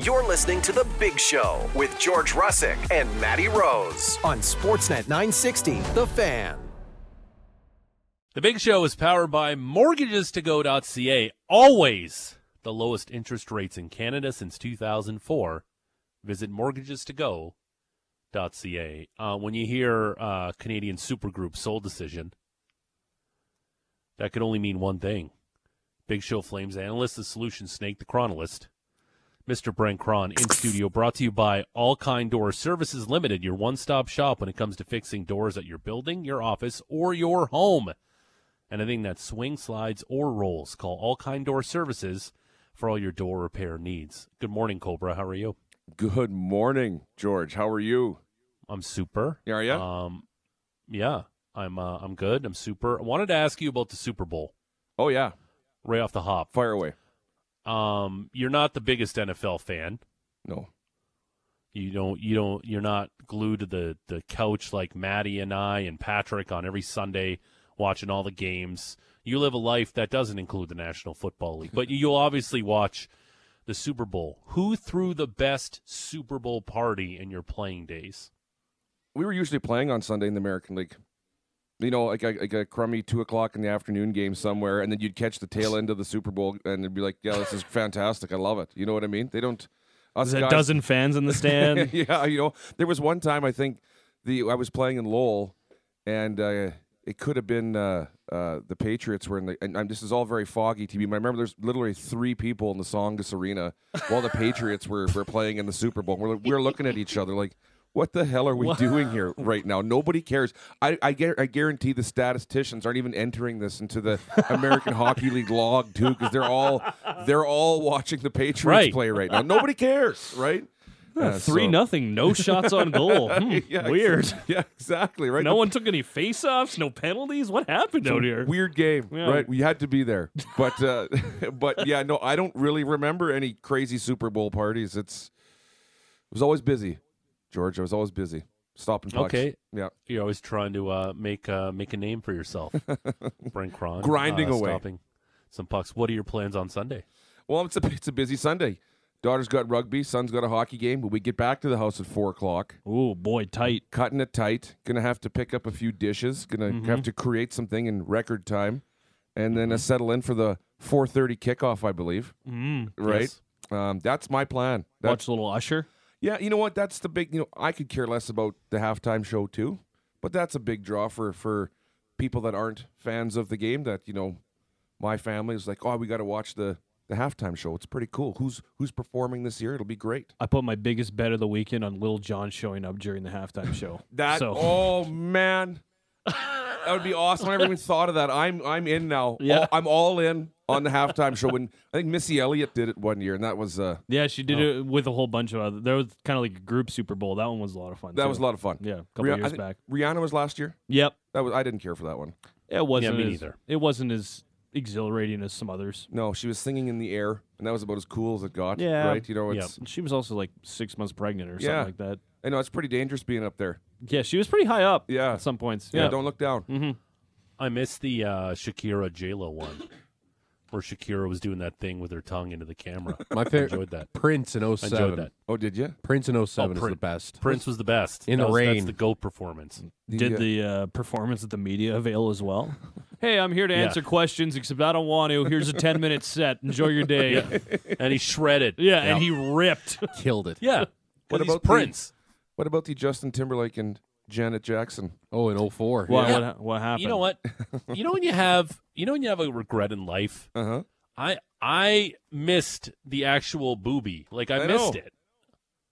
You're listening to The Big Show with George Russick and Matty Rose on Sportsnet 960, The Fan. The Big Show is powered by mortgagestogo.ca. Always the lowest interest rates in Canada since 2004. Visit mortgagestogo.ca. Uh, when you hear uh, Canadian supergroup Soul Decision, that could only mean one thing. Big Show Flames analyst, the solution snake, the chronolist, Mr. Brent Krahn in studio, brought to you by All Kind Door Services Limited, your one stop shop when it comes to fixing doors at your building, your office, or your home. Anything that swings, slides, or rolls. Call All Kind Door Services for all your door repair needs. Good morning, Cobra. How are you? Good morning, George. How are you? I'm super. Are you? Um, yeah, I'm. Uh, I'm good. I'm super. I wanted to ask you about the Super Bowl oh yeah, right off the hop. fire away. Um, you're not the biggest NFL fan. No, You don't. You don't. You're not glued to the the couch like Maddie and I and Patrick on every Sunday watching all the games. You live a life that doesn't include the National Football League, but you'll obviously watch the Super Bowl. Who threw the best Super Bowl party in your playing days? we were usually playing on Sunday in the American League. You know, like a, like a crummy two o'clock in the afternoon game somewhere, and then you'd catch the tail end of the Super Bowl, and it'd be like, "Yeah, this is fantastic. I love it." You know what I mean? They don't. Us Is that a dozen fans in the stand? yeah, you know, there was one time I think the I was playing in Lowell, and uh, it could have been uh, uh, the Patriots were in the. And, and this is all very foggy to me. But I remember there's literally three people in the Tsongas Arena while the Patriots were, were playing in the Super Bowl. We're we're looking at each other like. What the hell are we doing here right now? Nobody cares. I I, I guarantee the statisticians aren't even entering this into the American Hockey League log too, because they're all they're all watching the Patriots Right. play right now. Nobody cares, right? Uh, Three so- nothing, no shots on goal. Hmm, Yeah, weird. exa- Yeah, exactly. Right. No one took any face-offs, no penalties. What happened out here? Weird game, Yeah. right? We had to be there, but uh, but yeah, no, I don't really remember any crazy Super Bowl parties. It's it was always busy, George. I was always busy stopping pucks. Okay. Yeah. You're always trying to uh, make uh, make a name for yourself. Brent Krahn, Grinding uh, away. stopping some pucks. What are your plans on Sunday? Well, it's a it's a busy Sunday. Daughter's got rugby. Son's got a hockey game. But we get back to the house at four o'clock. Oh boy, tight. Cutting it tight. Gonna have to pick up a few dishes. Gonna Mm-hmm. have to create something in record time, and then uh, settle in for the four thirty kickoff. I believe. Mm. Right. Yes. Um, that's my plan. That's Watch a little Usher. Yeah, you know what? That's the big. You know, I could care less about the halftime show too, but that's a big draw for for people that aren't fans of the game. That you know, my family is like, oh, we got to watch the the halftime show. It's pretty cool. Who's who's performing this year? It'll be great. I put my biggest bet of the weekend on Lil Jon showing up during the halftime show. That so oh man, that would be awesome. I never even thought of that. I'm I'm in now. Yeah. All- I'm all in on the halftime show. When I think Missy Elliott did it one year, and that was uh yeah, she did Oh. it with a whole bunch of other. There was kind of like a group Super Bowl. That one was a lot of fun. that too. was a lot of fun. Yeah, a couple Rih- I years back. Rihanna was last year. Yep, That was I didn't care for that one. it wasn't. me as, neither. It wasn't as exhilarating as some others. No, she was singing in the air, and that was about as cool as it got. Yeah. right. You know, Yeah. it's She was also like six months pregnant or something Yeah. like that. I know it's pretty dangerous being up there. Yeah, she was pretty high up. Yeah. at some points. Yeah, Yeah, don't look down. hmm I missed the uh, Shakira J Lo one, where Shakira was doing that thing with her tongue into the camera. My favorite enjoyed that. Prince in I enjoyed that. Oh, did you? Prince in 07 is Prin- the best. Prince was the best In That the was- That's rain. the goat performance. Did uh, the uh, performance at the media avail as well? hey, I'm here to Yeah. answer questions, except I don't want to. Here's a 10 minute set. Enjoy your day. Yeah, and he shredded. Yeah. And he ripped. Killed it. Yeah. What What about about the- Prince? What about the Justin Timberlake and Janet Jackson? Oh, in 04. What, Yeah. what, what happened? You know what? you know when you have you know when you have a regret in life. Uh huh. I I missed the actual booby. Like I, I missed know. it.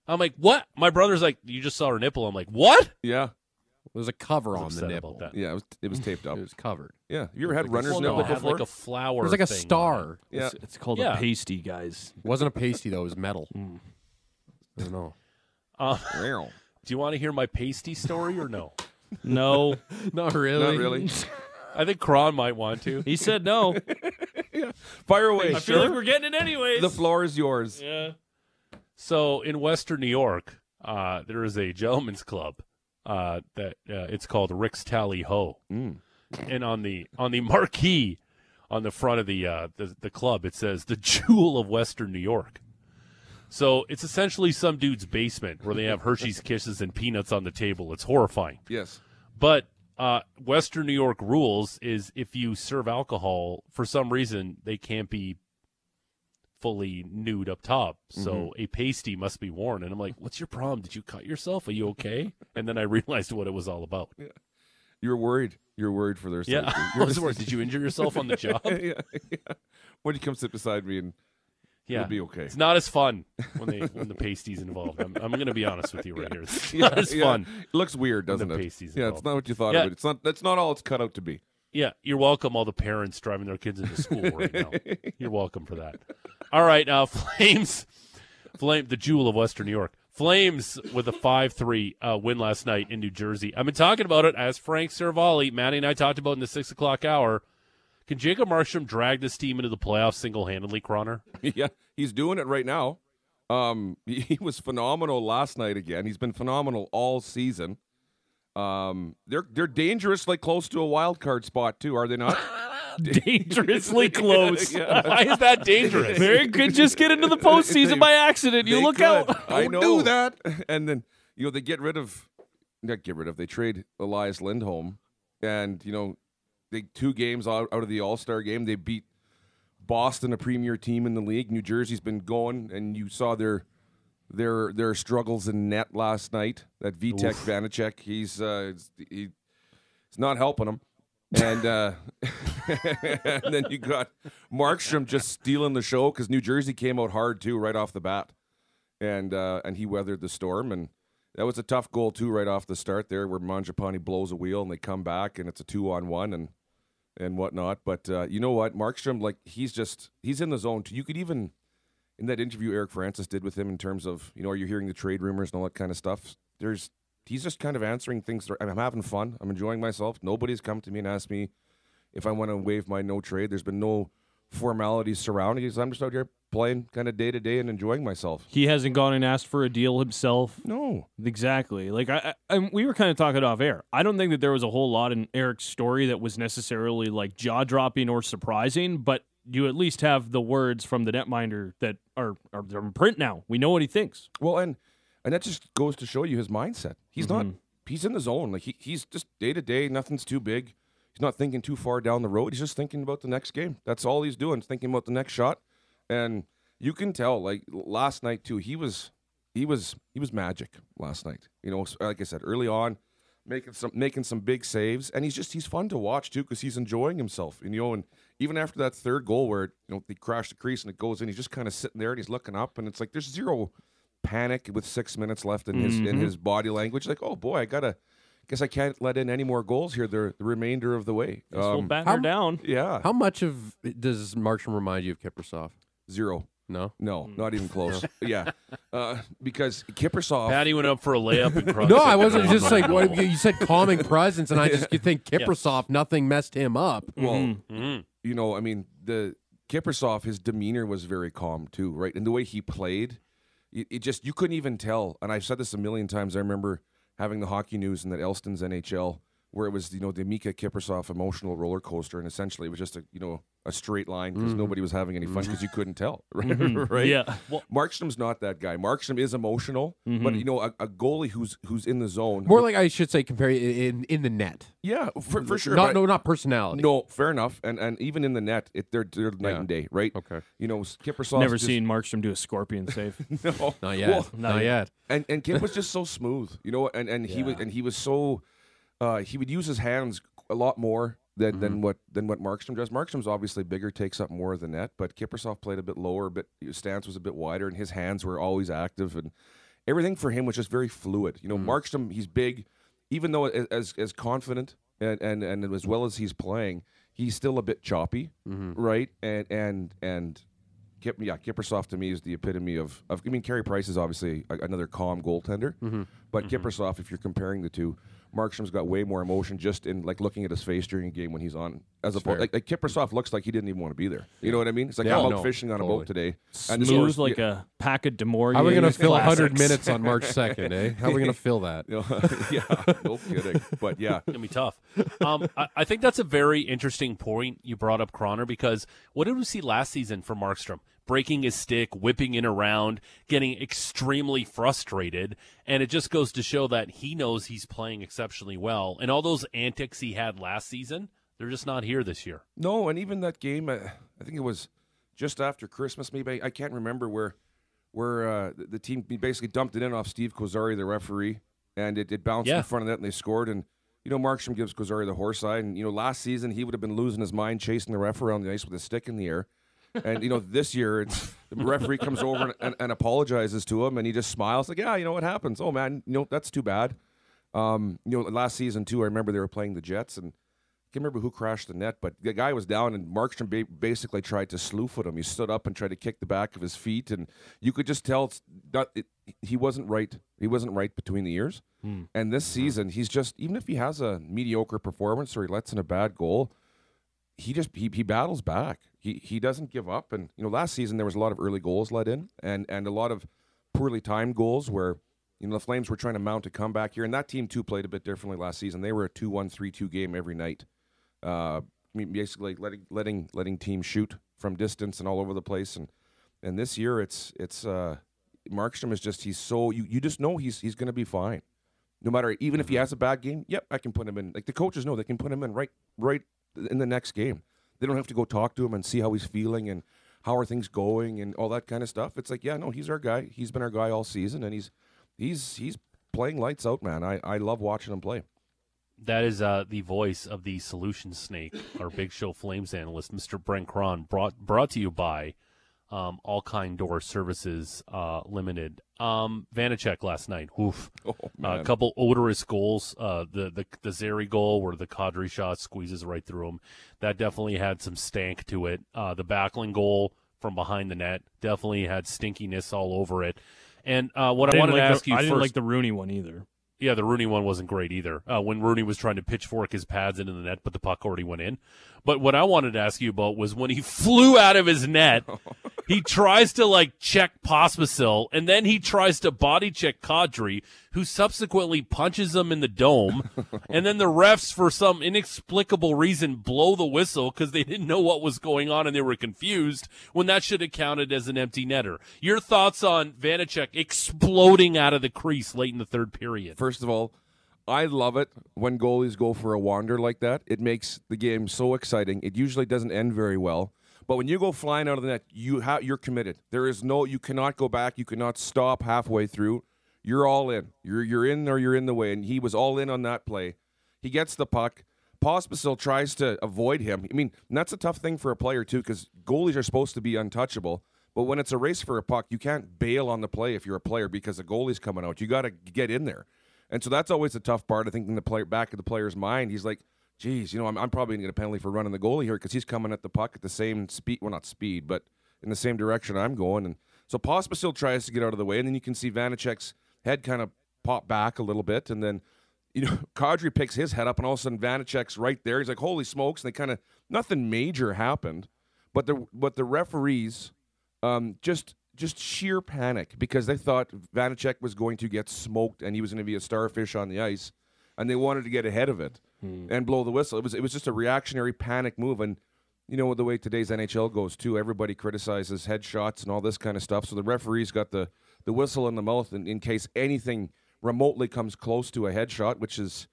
I'm like, what? My brother's like, you just saw her nipple. I'm like, what? Yeah. There's a cover I on the nipple. that. Yeah. It was. It was taped up. It was covered. Yeah. Have you ever had Like runner's Well, star. no, nipple it had before? like a flower. It was like a thing star. yeah. It's, it's called Yeah. a pasty, guys. It wasn't a pasty, though. It was metal. Mm. I don't know. Meow. do you want to hear my pasty story or no? No, Not really. Not really. I think Krahn might want to. he said no. Fire away. I feel like we're getting it anyways. the floor is yours. yeah. So in Western New York, uh, there is a gentleman's club uh, that uh, it's called Rick's Tally Ho, Mm. and on the on the marquee on the front of the, uh, the the club it says the jewel of Western New York. So it's essentially some dude's basement where they have Hershey's Kisses and peanuts on the table. It's horrifying. Yes. But uh, Western New York rules is if you serve alcohol, for some reason they can't be fully nude up top. So a pasty must be worn. And I'm like, what's your problem? Did you cut yourself? Are you okay? And then I realized what it was all about. You were worried. You were worried for their Yeah. safety. I was worried. Did you injure yourself on the job? yeah, yeah. When you come sit beside me and Yeah. it'll be okay. It's not as fun when they when the pasties involved. I'm, I'm going to be honest with you right here. It's not as Yeah, fun. It looks weird, doesn't the it? pasties yeah, it's not what you thought Yeah. of it. It's not. That's not all it's cut out to be. Yeah, you're welcome. All the parents driving their kids into school right now. You're welcome for that. All right, uh, Flames, Flame, the jewel of Western New York. Flames with a five-three uh, win last night in New Jersey. I've been talking about it as Frank Seravalli, Manny, and I talked about in the six o'clock hour. Can Jacob Markstrom drag this team into the playoffs single-handedly, Croner? yeah, he's doing it right now. Um, he, he was phenomenal last night again. He's been phenomenal all season. Um, they're they're dangerous, like close to a wild card spot too, are they not? Dangerously close. Why is that dangerous? They could just get into the postseason by accident. You look could. out. I Don't know do that. And then you know they get rid of, not get rid of. They trade Elias Lindholm, and you know, they two games out, out of the All Star game. They beat Boston, a premier team in the league. New Jersey's been going, and you saw their their their struggles in net last night. That Vitek Vanacek, he's uh, he, he's not helping them. And uh, and then you got Markstrom just stealing the show because New Jersey came out hard too right off the bat, and uh, and he weathered the storm and that was a tough goal too right off the start there where Mangiapane blows a wheel and they come back and it's a two on one and and whatnot. But uh, you know what, Markstrom like he's just he's in the zone. You could even in that interview Eric Francis did with him in terms of you know are you hearing the trade rumors and all that kind of stuff. There's he's just kind of answering things. that- I'm having fun. I'm enjoying myself. Nobody's come to me and asked me if I want to waive my no trade. There's been no formalities surrounding it. I'm just out here playing kind of day to day and enjoying myself. He hasn't gone and asked for a deal himself. No. Exactly. Like I, I, and we were kind of talking off air. I don't think that there was a whole lot in Eric's story that was necessarily like jaw dropping or surprising, but you at least have the words from the netminder that are are they're in print now. We know what he thinks. Well, and and that just goes to show you his mindset. He's not. Mm-hmm. He's in the zone. Like he, he's just day to day. Nothing's too big. He's not thinking too far down the road. He's just thinking about the next game. That's all he's doing. Thinking about the next shot. And you can tell. Like last night too. He was he was he was magic last night. You know, like I said early on, making some making some big saves, and he's just he's fun to watch too because he's enjoying himself. And you know, and even after that third goal where you know they crash the crease and it goes in, he's just kind of sitting there and he's looking up, and it's like there's zero panic with six minutes left in his in his body language. Like, oh boy, I gotta. Guess I can't let in any more goals here. The, the remainder of the way. Guess we'll Um, batten how- down. yeah, How much of does Markstrom remind you of Kiprusoff? Zero. No. No, not even close. yeah, uh, because Kiprusoff. Patty went up for a layup and crossed. No. I wasn't just like what you said, calming presence, and I just you think Kiprusoff, nothing messed him up. Well, Mhm. you know, I mean, the Kiprusoff, his demeanor was very calm too, right? And the way he played, it, it just you couldn't even tell. And I've said this a million times. I remember having the hockey news and that Elston's NHL, where it was you know the Miikka Kiprusoff emotional roller coaster, and essentially it was just a you know a straight line because mm-hmm. nobody was having any fun mm-hmm. because you couldn't tell, right? Mm-hmm. right? Yeah. Well, Markstrom's not that guy. Markstrom is emotional, but you know, a, a goalie who's who's in the zone. More like I should say, compare in in the net. yeah, for, for sure. Not but- no, not personality. no, fair enough. And and even in the net, it, they're they're night Yeah. and day, right? Okay. You know, Kiprusoff. never just, seen Markstrom do a scorpion save. No, not yet. Well, not yet. and and Kip was just so smooth, you know, and and he was and he was so uh, he would use his hands a lot more than Mm-hmm. than what than what Markstrom does. Markstrom's obviously bigger, takes up more of the net, but Kiprusoff played a bit lower, but his stance was a bit wider, and his hands were always active, and everything for him was just very fluid. You know, Mm-hmm. Markstrom, he's big, even though as as confident and and and as well as he's playing, he's still a bit choppy, Mm-hmm. right? And and and Kip, yeah, Kiprusoff to me is the epitome of, of I mean, Carey Price is obviously a, another calm goaltender, Mm-hmm. but Kiprusoff, if you're comparing the two, Markstrom's got way more emotion just in like looking at his face during a game when he's on, as opposed fair. like, like Kiprusoff looks like he didn't even want to be there. You know what I mean? It's like Yeah, I'm out no, fishing on a boat today, and the Smooth source- like yeah, a pack of du Maurier. How are we going to fill 100 minutes on March 2nd, eh? How are we going to fill that? you know, yeah, no kidding. But yeah, gonna be tough. Um, I, I think that's a very interesting point you brought up, Croner, because what did we see last season for Markstrom? Breaking his stick, whipping it around, getting extremely frustrated. And it just goes to show that he knows he's playing exceptionally well. And all those antics he had last season, they're just not here this year. No, and even that game, I think it was just after Christmas, maybe I, can't remember where where uh, the, the team basically dumped it in off Steve Kozari, the referee, and it, it bounced Yeah. in front of that, and they scored. And you know, Markstrom gives Kozari the horse eye, and you know, last season he would have been losing his mind chasing the ref around the ice with a stick in the air. And you know, this year it's the referee comes over and, and, and apologizes to him, and he just smiles like, "Yeah, you know what happens? Oh man, you know that's too bad." Um, you know, last season too, I remember they were playing the Jets, and I can't remember who crashed the net, but the guy was down, and Markstrom ba- basically tried to slew foot him. He stood up and tried to kick the back of his feet, and you could just tell not, it, he wasn't right. He wasn't right between the ears. And this season, he's just even if he has a mediocre performance or he lets in a bad goal, he just he, he battles back. He he doesn't give up. And you know, last season there was a lot of early goals let in, and and a lot of poorly timed goals where. You know, the Flames were trying to mount a comeback here, and that team too played a bit differently last season. They were a 2 1 3 2 game every night uh, basically letting letting letting teams shoot from distance and all over the place. And and this year, it's it's uh, Markstrom is just he's so you, you just know he's he's going to be fine, no matter even if he has a bad game. Yep, I can put him in. Like the coaches know they can put him in right right in the next game. They don't have to go talk to him and see how he's feeling and how are things going and all that kind of stuff. It's like yeah, no, he's our guy. He's been our guy all season, and he's he's he's playing lights out, man. I I love watching him play. That is uh, the voice of the solution snake, our Big Show Flames analyst, Mr. Brent Krahn, brought brought to you by um, All Kind Door Services uh, Limited. Um, Vanacek last night, oof, Oh a couple odorous goals. Uh, the the the Zary goal where the Kadri shot squeezes right through him, that definitely had some stank to it. Uh, the Backlund goal from behind the net definitely had stinkiness all over it. And uh, what I, didn't wanted like to the- ask you I didn't like the Rooney one either. yeah, the Rooney one wasn't great either. Uh, when Rooney was trying to pitchfork his pads into the net, but the puck already went in. But what I wanted to ask you about was when he flew out of his net, he tries to like check Pospisil, and then he tries to body check Kadri, who subsequently punches him in the dome. and then the refs, for some inexplicable reason, blow the whistle because they didn't know what was going on and they were confused when that should have counted as an empty netter. Your thoughts on Vanacek exploding out of the crease late in the third period? First of all, I love it when goalies go for a wander like that. It makes the game so exciting. It usually doesn't end very well. But when you go flying out of the net, you ha- you're committed. There is no you cannot go back. You cannot stop halfway through. You're all in. You're you're in or you're in the way. And he was all in on that play. He gets the puck. Pospisil tries to avoid him. I mean, that's a tough thing for a player too, because goalies are supposed to be untouchable. But when it's a race for a puck, you can't bail on the play if you're a player because the goalie's coming out. You got to get in there. And so that's always the tough part. I think in the player back of the player's mind, he's like, "Geez, you know, I'm, I'm probably going to get a penalty for running the goalie here because he's coming at the puck at the same speed. Well, not speed, but in the same direction I'm going." And so Pospisil tries to get out of the way, and then you can see Vanacek's head kind of pop back a little bit, and then you know Kadri picks his head up, and all of a sudden Vanacek's right there. He's like, "Holy smokes!" And they kind of nothing major happened, but the but the referees um, just just sheer panic because they thought Vanacek was going to get smoked and he was going to be a starfish on the ice, and they wanted to get ahead of it Mm. and blow the whistle. It was it was just a reactionary panic move, and you know the way today's NHL goes too. Everybody criticizes headshots and all this kind of stuff. So the referees got the the whistle in the mouth in, in case anything remotely comes close to a headshot, which is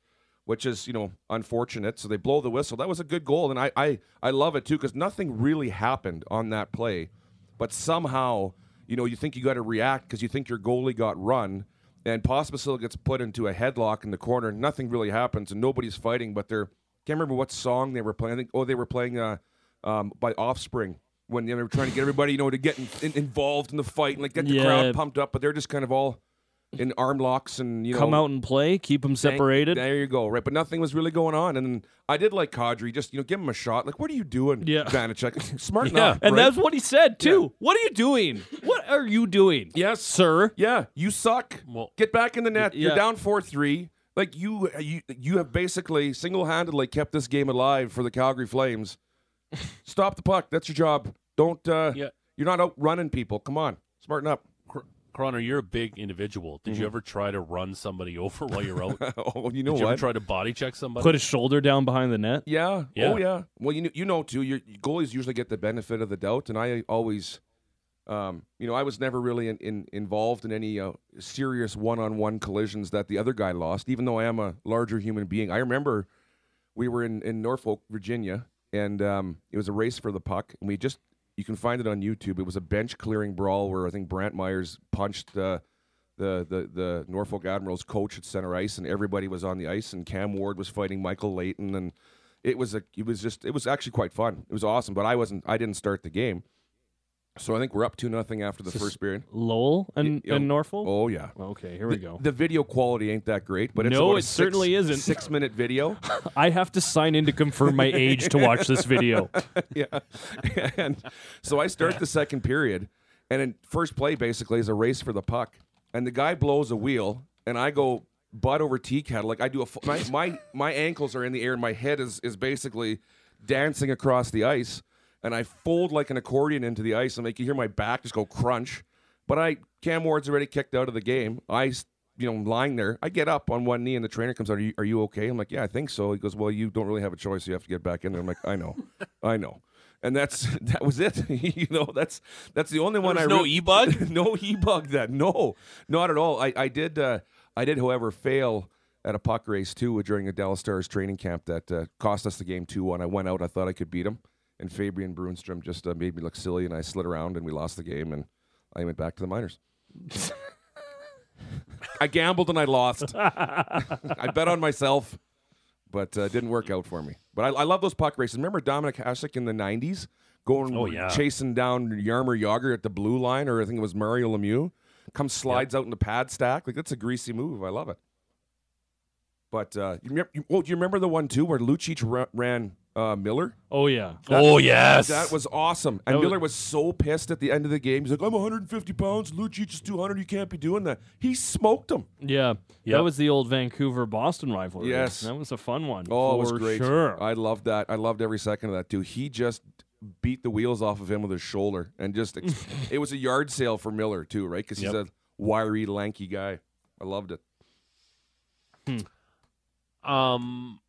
which is you know unfortunate. So they blow the whistle. That was a good goal, and I I, I love it too because nothing really happened on that play, but somehow you know you think you got to react because you think your goalie got run, and Pospisil gets put into a headlock in the corner. Nothing really happens, and nobody's fighting, but they're can't remember what song they were playing. I think oh they were playing uh, um, by Offspring. When you know, they were trying to get everybody, you know, to get in, in- involved in the fight and like get the Yeah. crowd pumped up, but they're just kind of all in arm locks and you know Come out and play, keep them separated. There you go. Right, but nothing was really going on. And I did like Kadri. Just you know, give him a shot. Like, what are you doing, Yeah. Vanacek? Smart Yeah. enough. And right? that's what he said too. What are you doing? What are you doing? yes, sir. Yeah, you suck. Well- Get back in the net. You're down four three. Like you, you, you have basically single handedly kept this game alive for the Calgary Flames. Stop the puck. That's your job. Don't. Uh, Yeah. You're not out running people. Come on, smarten up. Cr- Croner, you're a big individual. Did you ever try to run somebody over while you're out? Oh, you know you ever what? try to body check somebody? Put his shoulder down behind the net. Yeah. Yeah. Oh yeah. Well, you know, you know too. Your goalies usually get the benefit of the doubt, and I always, Um, you know, I was never really in, in, involved in any uh, serious one-on-one collisions that the other guy lost. Even though I am a larger human being, I remember we were in, in Norfolk, Virginia, and um, it was a race for the puck. And we just you can find it on YouTube. It was a bench clearing brawl where I think Brant Myers punched uh, the the the Norfolk Admirals coach at center ice, and everybody was on the ice, and Cam Ward was fighting Michael Leighton, and it was a it was just it was actually quite fun. It was awesome, but I wasn't I didn't start the game. So I think we're up two nothing after the first period. Lowell and, Y- and Norfolk. Oh yeah. Oh, okay, here we go. the video quality ain't that great, but it's No, about a it certainly isn't. Six minute video. I have to sign in to confirm my age to watch this video. yeah. and so I start the second period, and in first play basically is a race for the puck, and the guy blows a wheel, and I go butt over tea kettle like I do a fu- my my my ankles are in the air, and my head is is basically dancing across the ice, and I fold like an accordion into the ice, and make you hear my back just go crunch. But I Cam Ward's already kicked out of the game. I you know, lying there. I get up on one knee, and the trainer comes out. Are you, are you okay? I'm like, yeah, I think so. He goes, well, you don't really have a choice. You have to get back in there. I'm like, I know, I know. And that's that was it. you know, that's that's the only one I no re- e-bug? no e bug. That no, not at all. I I did uh, I did, however, fail at a puck race too during a Dallas Stars training camp that uh, cost us the game two one. I went out. I thought I could beat him, and Fabian Brunnstrom just uh, made me look silly, and I slid around, and we lost the game, and I went back to the minors. I gambled and I lost. I bet on myself, but uh, didn't work out for me. But I, I love those puck races. Remember Dominik Hasek in the '90s going Oh, yeah. chasing down Jaromir Jagr at the blue line, or I think it was Mario Lemieux. Comes slides out in the pad stack like that's a greasy move. I love it. But uh, you remember? You, oh, do you remember the one too where Lucic ra- ran uh, Miller? Oh yeah. oh yes, That was awesome. And was- Miller was so pissed at the end of the game. He's like, "I'm 150 pounds. Lucic is 200. You can't be doing that." He smoked him. Yeah. Yep. That was the old Vancouver Boston rivalry. Yes. That was a fun one. Oh, it was for great. Sure. I loved that. I loved every second of that too. He just beat the wheels off of him with his shoulder, and just it was a yard sale for Miller too, right? Because he's Yep. a wiry, lanky guy. I loved it. um,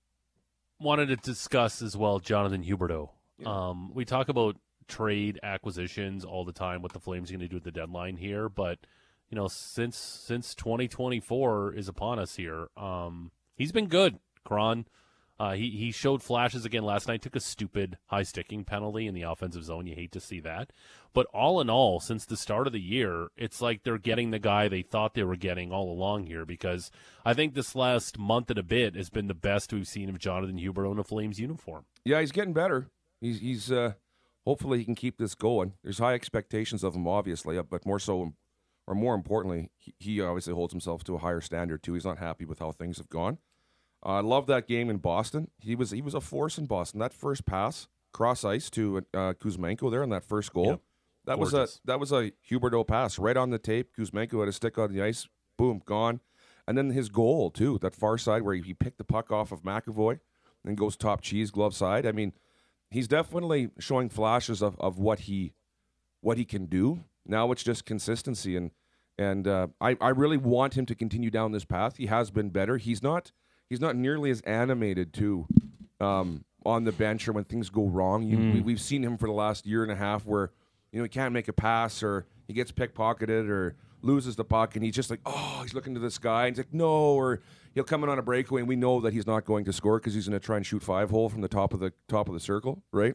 wanted to discuss as well Jonathan Huberdeau. Um, we talk about trade acquisitions all the time. What the Flames are going to do at the deadline here, but you know, since since 2024 is upon us here, um, he's been good. Krahn, uh, he he showed flashes again last night. Took a stupid high sticking penalty in the offensive zone. You hate to see that, but all in all, since the start of the year, it's like they're getting the guy they thought they were getting all along here. Because I think this last month and a bit has been the best we've seen of Jonathan Huberdeau in a Flames uniform. Yeah, he's getting better. He's he's uh, hopefully he can keep this going. There's high expectations of him, obviously, but more so, or more importantly, he, he obviously holds himself to a higher standard too. He's not happy with how things have gone. Uh, I love that game in Boston. He was he was a force in Boston. That first pass cross ice to uh, Kuzmenko there on that first goal. Yep. That was a that was a Huberdeau pass right on the tape. Kuzmenko had a stick on the ice. Boom, gone. And then his goal too, that far side where he picked the puck off of McAvoy and goes top cheese glove side. I mean, he's definitely showing flashes of, of what he what he can do. Now it's just consistency and and uh, I, I really want him to continue down this path. He has been better. He's not he's not nearly as animated too um, on the bench or when things go wrong. You, we, we've seen him for the last year and a half where you know he can't make a pass or he gets pickpocketed or loses the puck and he's just like oh he's looking to the sky and he's like no or he'll come in on a breakaway and we know that he's not going to score because he's going to try and shoot five hole from the top of the top of the circle right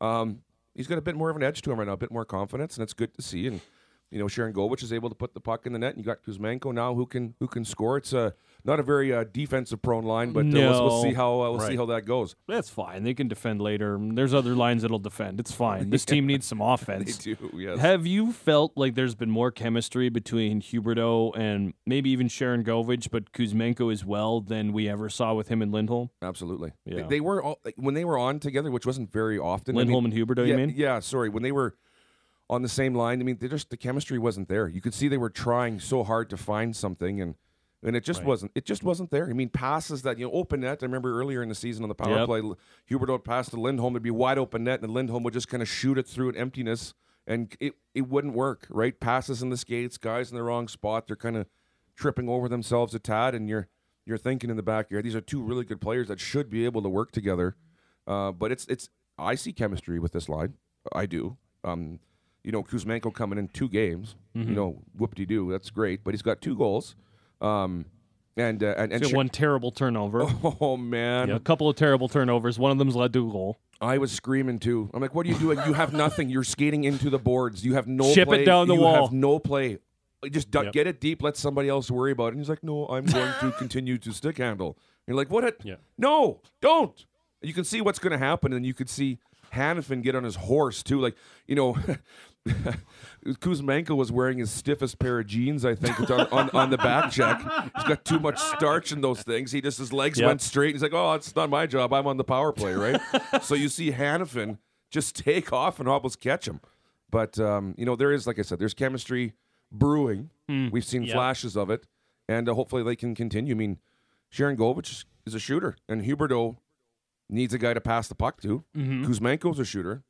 um, he's got a bit more of an edge to him right now, a bit more confidence, and it's good to see. And you know, Sharangovich is able to put the puck in the net, and you got Kuzmenko now who can who can score. It's a not a very uh, defensive prone line, but uh, we'll, we'll see how uh, we'll see how that goes. That's fine. They can defend later. There's other lines that'll defend. It's fine. This team needs some offense. They offense. do, yes. Have you felt like there's been more chemistry between Huberdeau and maybe even Sharangovich, but Kuzmenko as well than we ever saw with him and Lindholm? Absolutely. They, Yeah. they were all, like, when they were on together, which wasn't very often. I Lindholm mean, and Huberdeau, yeah, you mean? Yeah, sorry. When they were on the same line, I mean, they just the chemistry wasn't there. You could see they were trying so hard to find something, and and it just Right. wasn't. It just wasn't there. I mean, passes that you know, open net. I remember earlier in the season on the power Yep. play, Huberdeau would pass to Lindholm. It'd be wide open net, and Lindholm would just kind of shoot it through an emptiness, and it it wouldn't work. Right, passes in the skates, guys in the wrong spot. They're kind of tripping over themselves a tad, and you're you're thinking in the back head, these are two really good players that should be able to work together. Uh, but it's it's I see chemistry with this line. I do. Um, you know, Kuzmenko coming in two games. Mm-hmm. You know, whoop de doo, that's great. But he's got two goals. Um, and uh, and, and So one terrible turnover. oh man, Yeah, a couple of terrible turnovers. One of them's led to a goal. I was screaming too. I'm like, what are you doing? You have nothing. You're skating into the boards. You have no Ship it play. down the you wall. have no play. Just du- Yep. get it deep. Let somebody else worry about it. And he's like, no, I'm going to continue to stick handle. And you're like, what? Yeah. No, don't. You can see what's going to happen, and you could see Hanifin get on his horse too. Like, you know, Kuzmenko was wearing his stiffest pair of jeans, I think, on, on, on the back check. He's got too much starch in those things. He just his legs Yep. went straight. He's like, oh, it's not my job. I'm on the power play, right? so you see Hanifin just take off and almost catch him. But um, you know, there is, like I said, there's chemistry brewing. We've seen Yep. flashes of it, and uh, hopefully they can continue. I mean, Sharangovich is a shooter, and Huberdeau needs a guy to pass the puck to. Kuzmenko's a shooter.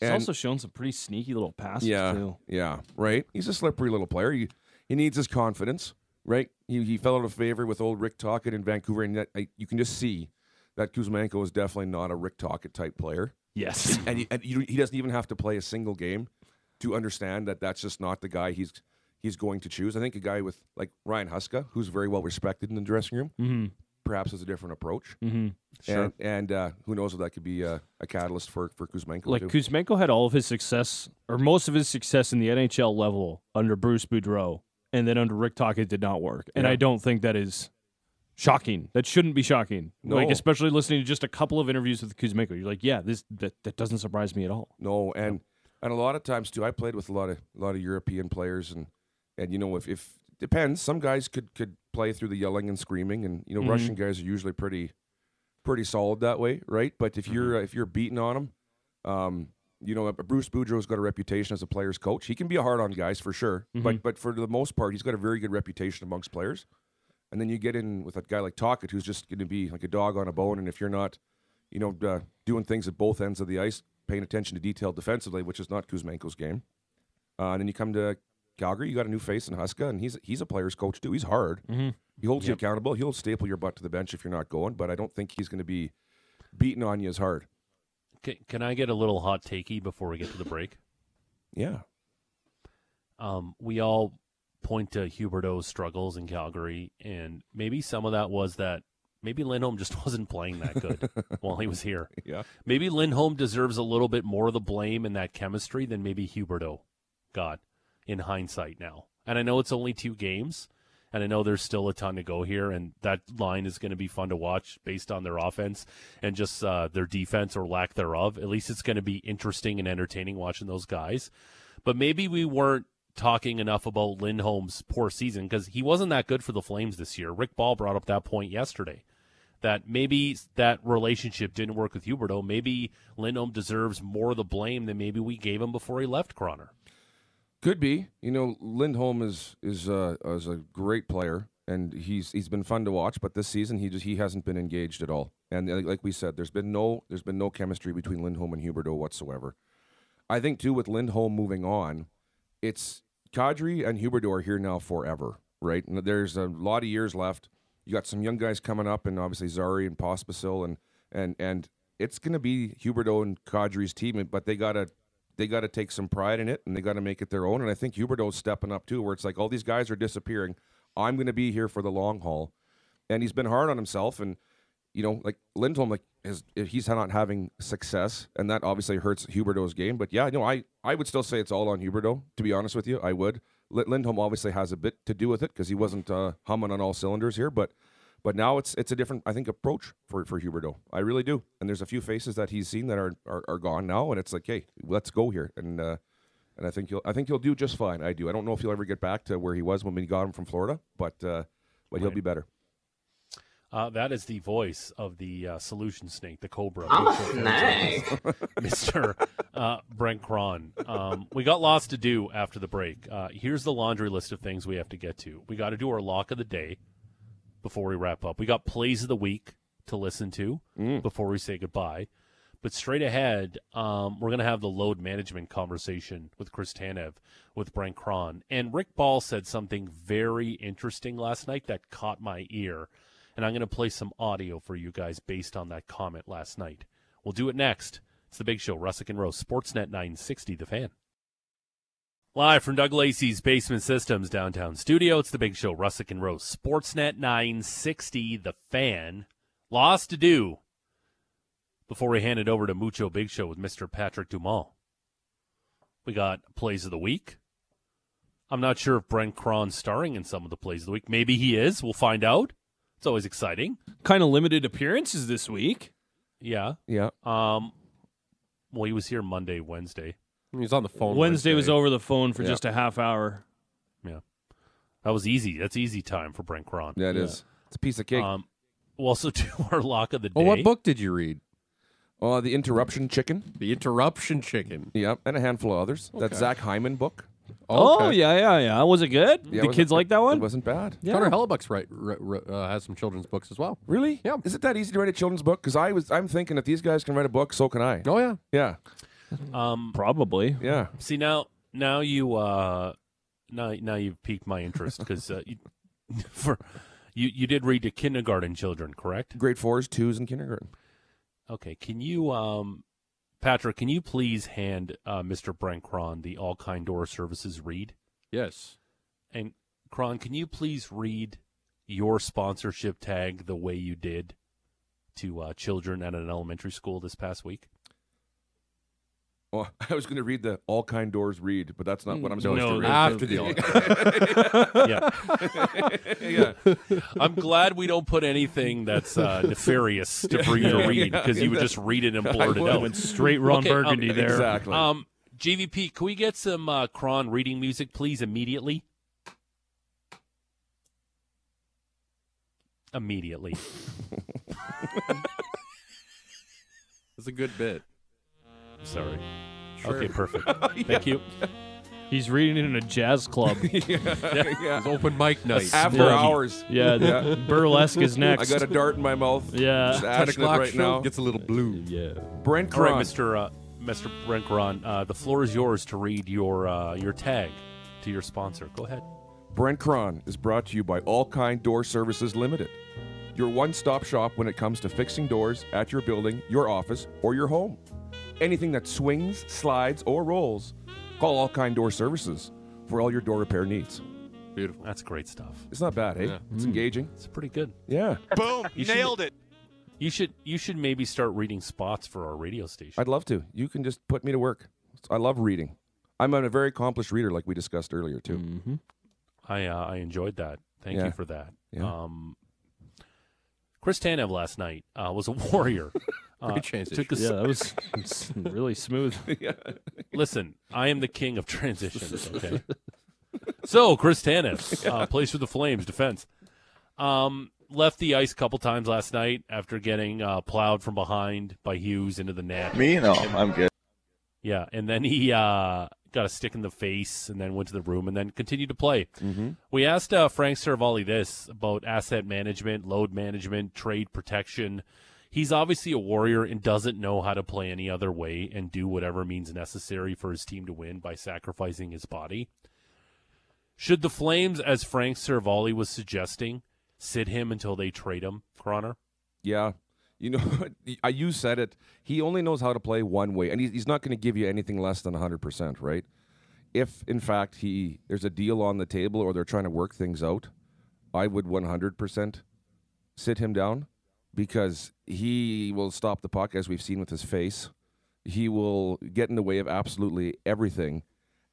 He's And- also shown some pretty sneaky little passes yeah, too. yeah, right. He's a slippery little player. He, he needs his confidence, right? He, he fell out of favor with old Rick Tocchet in Vancouver, and that, I, you can just see that Kuzmenko is definitely not a Rick Tocchet type player, Yes. and, he, and you, he doesn't even have to play a single game to understand that that's just not the guy he's he's going to choose. I think a guy with like Ryan Huska, who's very well respected in the dressing room, mm-hmm. Perhaps has a different approach, Mm-hmm. and and uh, who knows if that could be a, a catalyst for for Kuzmenko Like too. Kuzmenko had all of his success, or most of his success in the NHL level under Bruce Boudreau, and then under Rick Tocchet did not work. And Yeah. I don't think that is shocking. That shouldn't be shocking. Like No. especially listening to just a couple of interviews with Kuzmenko, you're like, yeah, this that, that doesn't surprise me at all. No, and and a lot of times too, I played with a lot of a lot of European players, and and you know if if depends, some guys could could play through the yelling and screaming, and you know Mhm. Russian guys are usually pretty pretty solid that way, right? But if you're uh, if you're beating on them, um, you know Bruce Boudreau's got a reputation as a player's coach. He can be a hard on guys for sure, but but for the most part, he's got a very good reputation amongst players. And then you get in with a guy like Tocchet, who's just going to be like a dog on a bone. And if you're not, you know, uh, doing things at both ends of the ice, paying attention to detail defensively, which is not Kuzmenko's game. Uh, and then you come to Calgary, you got a new face in Huska, and he's he's a player's coach too. He's hard. Mm-hmm. He holds you accountable. He'll staple your butt to the bench if you're not going, but I don't think he's going to be beating on you as hard. Can, can I get a little hot takey before we get to the break? Yeah. Um, we all point to Huberdeau's struggles in Calgary, and maybe some of that was that maybe Lindholm just wasn't playing that good while he was here. Yeah. Maybe Lindholm deserves a little bit more of the blame in that chemistry than maybe Huberdeau got in hindsight now. And I know it's only two games, and I know there's still a ton to go here, and that line is going to be fun to watch based on their offense and just uh, their defense or lack thereof. At least it's going to be interesting and entertaining watching those guys. But maybe we weren't talking enough about Lindholm's poor season because he wasn't that good for the Flames this year. Rick Ball brought up that point yesterday that maybe that relationship didn't work with Huberdeau. Maybe Lindholm deserves more of the blame than maybe we gave him before he left Croner. Could be. You know, Lindholm is is uh, is a great player, and he's he's been fun to watch. But this season, he just he hasn't been engaged at all. And uh, like we said, there's been no there's been no chemistry between Lindholm and Huberdeau whatsoever. I think too with Lindholm moving on, it's Kadri and Huberdeau are here now forever, right? And there's a lot of years left. You got some young guys coming up, and obviously Zary and Pospisil, and and and it's going to be Huberdeau and Kadri's team, but they gotta they got to take some pride in it and they got to make it their own. And I think Huberdeau's stepping up too, where it's like all these guys are disappearing. I'm going to be here for the long haul, and he's been hard on himself. And you know, like Lindholm, like is he's not having success, and that obviously hurts Huberdeau's game. But yeah, no, I I would still say it's all on Huberdeau. To be honest with you, I would. Lindholm obviously has a bit to do with it because he wasn't uh, humming on all cylinders here, but. But now it's it's a different I think approach for for Huberdeau. I really do. And there's a few faces that he's seen that are are, are gone now, and it's like, hey, let's go here. And uh, and I think he'll I think he'll do just fine. I do. I don't know if he'll ever get back to where he was when we got him from Florida, but uh, but he'll be better. Uh, that is the voice of the uh, solution snake, the cobra. I'm a snake. Mr. Uh, Brent Krahn. Um, we got lots to do after the break. Uh, here's the laundry list of things we have to get to. We got to do our lock of the day before we wrap up. We got plays of the week to listen to before we say goodbye. But straight ahead, um, we're going to have the load management conversation with Chris Tanev, with Brent Krahn. And Rick Ball said something very interesting last night that caught my ear. And I'm going to play some audio for you guys based on that comment last night. We'll do it next. It's the big show, Russick and Rose, Sportsnet 960, The Fan. Live from Doug Lacey's Basement Systems downtown studio, it's the big show, Russick and Rose. Sportsnet 960, The Fan. Lost to do before we hand it over to Mucho Big Show with Mr. Patrick Dumont. We got plays of the week. I'm not sure if Brent Krahn's starring in some of the plays of the week. Maybe he is. We'll find out. It's always exciting. Kind of limited appearances this week. Yeah. Yeah. Um. Well, he was here Monday, Wednesday. He was on the phone. Wednesday was over the phone for Yeah. just a half hour. Yeah, that was easy. That's easy time for Brent Krahn. Yeah, it is. It's a piece of cake. Um. We'll also do our lock of the day. Well, what book did you read? oh, the interruption chicken. The Interruption Chicken. Yep, and a handful of others. That Zach Hyman book. Oh, okay. yeah, yeah, yeah. Was it good? Yeah, the wasn't- kids like that one. It wasn't bad. Connor Hellebuyck's right, ri- ri- uh, has some children's books as well. Really? Yeah. Is it that easy to write a children's book? Because I was, I'm thinking if these guys can write a book, so can I. Oh yeah, Yeah. Um. Probably. Yeah. See now, now you uh, now now you've piqued my interest because uh, you, for you you did read to kindergarten children, correct? Grade fours, twos, and kindergarten. Okay. Can you um, Patrick? Can you please hand uh, Mr. Brent Krahn the All Kind Door Services read? yes. And Krahn, can you please read your sponsorship tag the way you did to uh, children at an elementary school this past week? Well, I was going to read the all kind doors read, but that's not what I'm supposed No, to read. After the all. kind. Yeah. yeah. I'm glad we don't put anything that's uh, nefarious to for you to read because you would just read it and blurt it out. Went straight Ron Okay, um, Burgundy there. Exactly. Um, GVP, can we get some uh, Krahn reading music, please, immediately? Immediately. It's a good bit. Sorry. Sure. Okay, perfect. Thank you. He's reading it in a jazz club. yeah. It's open mic night. After Yeah. hours. yeah, the burlesque is next. I got a dart in my mouth. Yeah. Just Ten ashing o'clock right now. gets a little blue. yeah. Brent All right, Mr. Uh, Mr. Brent Krahn, uh, the floor is yours to read your uh, your tag to your sponsor. Go ahead. Brent Krahn is brought to you by All Kind Door Services Limited. Your one stop shop when it comes to fixing doors at your building, your office, or your home. Anything that swings, slides, or rolls, call All Kind Door Services for all your door repair needs. Beautiful. That's great stuff. It's not bad, eh? Yeah. It's engaging. It's pretty good. Yeah. Boom! You should- Nailed it. You should you should maybe start reading spots for our radio station. I'd love to. You can just put me to work. I love reading. I'm a very accomplished reader, like we discussed earlier, too. Mm-hmm. I uh, I enjoyed that. Thank Yeah. you for that. Yeah. Um, Chris Tanev last night uh, was a warrior. Uh, Great transition. took a s- Yeah, that was really smooth. Listen, I am the king of transitions. Okay. so Chris Tanev uh, plays for the Flames defense. Um, left the ice a couple times last night after getting uh, plowed from behind by Hughes into the net. Me? No, I'm good. Yeah, and then he uh, got a stick in the face, and then went to the room, and then continued to play. Mm-hmm. We asked uh, Frank Seravalli this about asset management, load management, trade protection. He's obviously a warrior and doesn't know how to play any other way and do whatever means necessary for his team to win by sacrificing his body. Should the Flames, as Frank Seravalli was suggesting, sit him until they trade him, Connor? Yeah. You know, I you said it. He only knows how to play one way, and he's, he's not going to give you anything less than 100%, right? If, in fact, he there's a deal on the table or they're trying to work things out, I would 100% sit him down because he will stop the puck, as we've seen with his face. He will get in the way of absolutely everything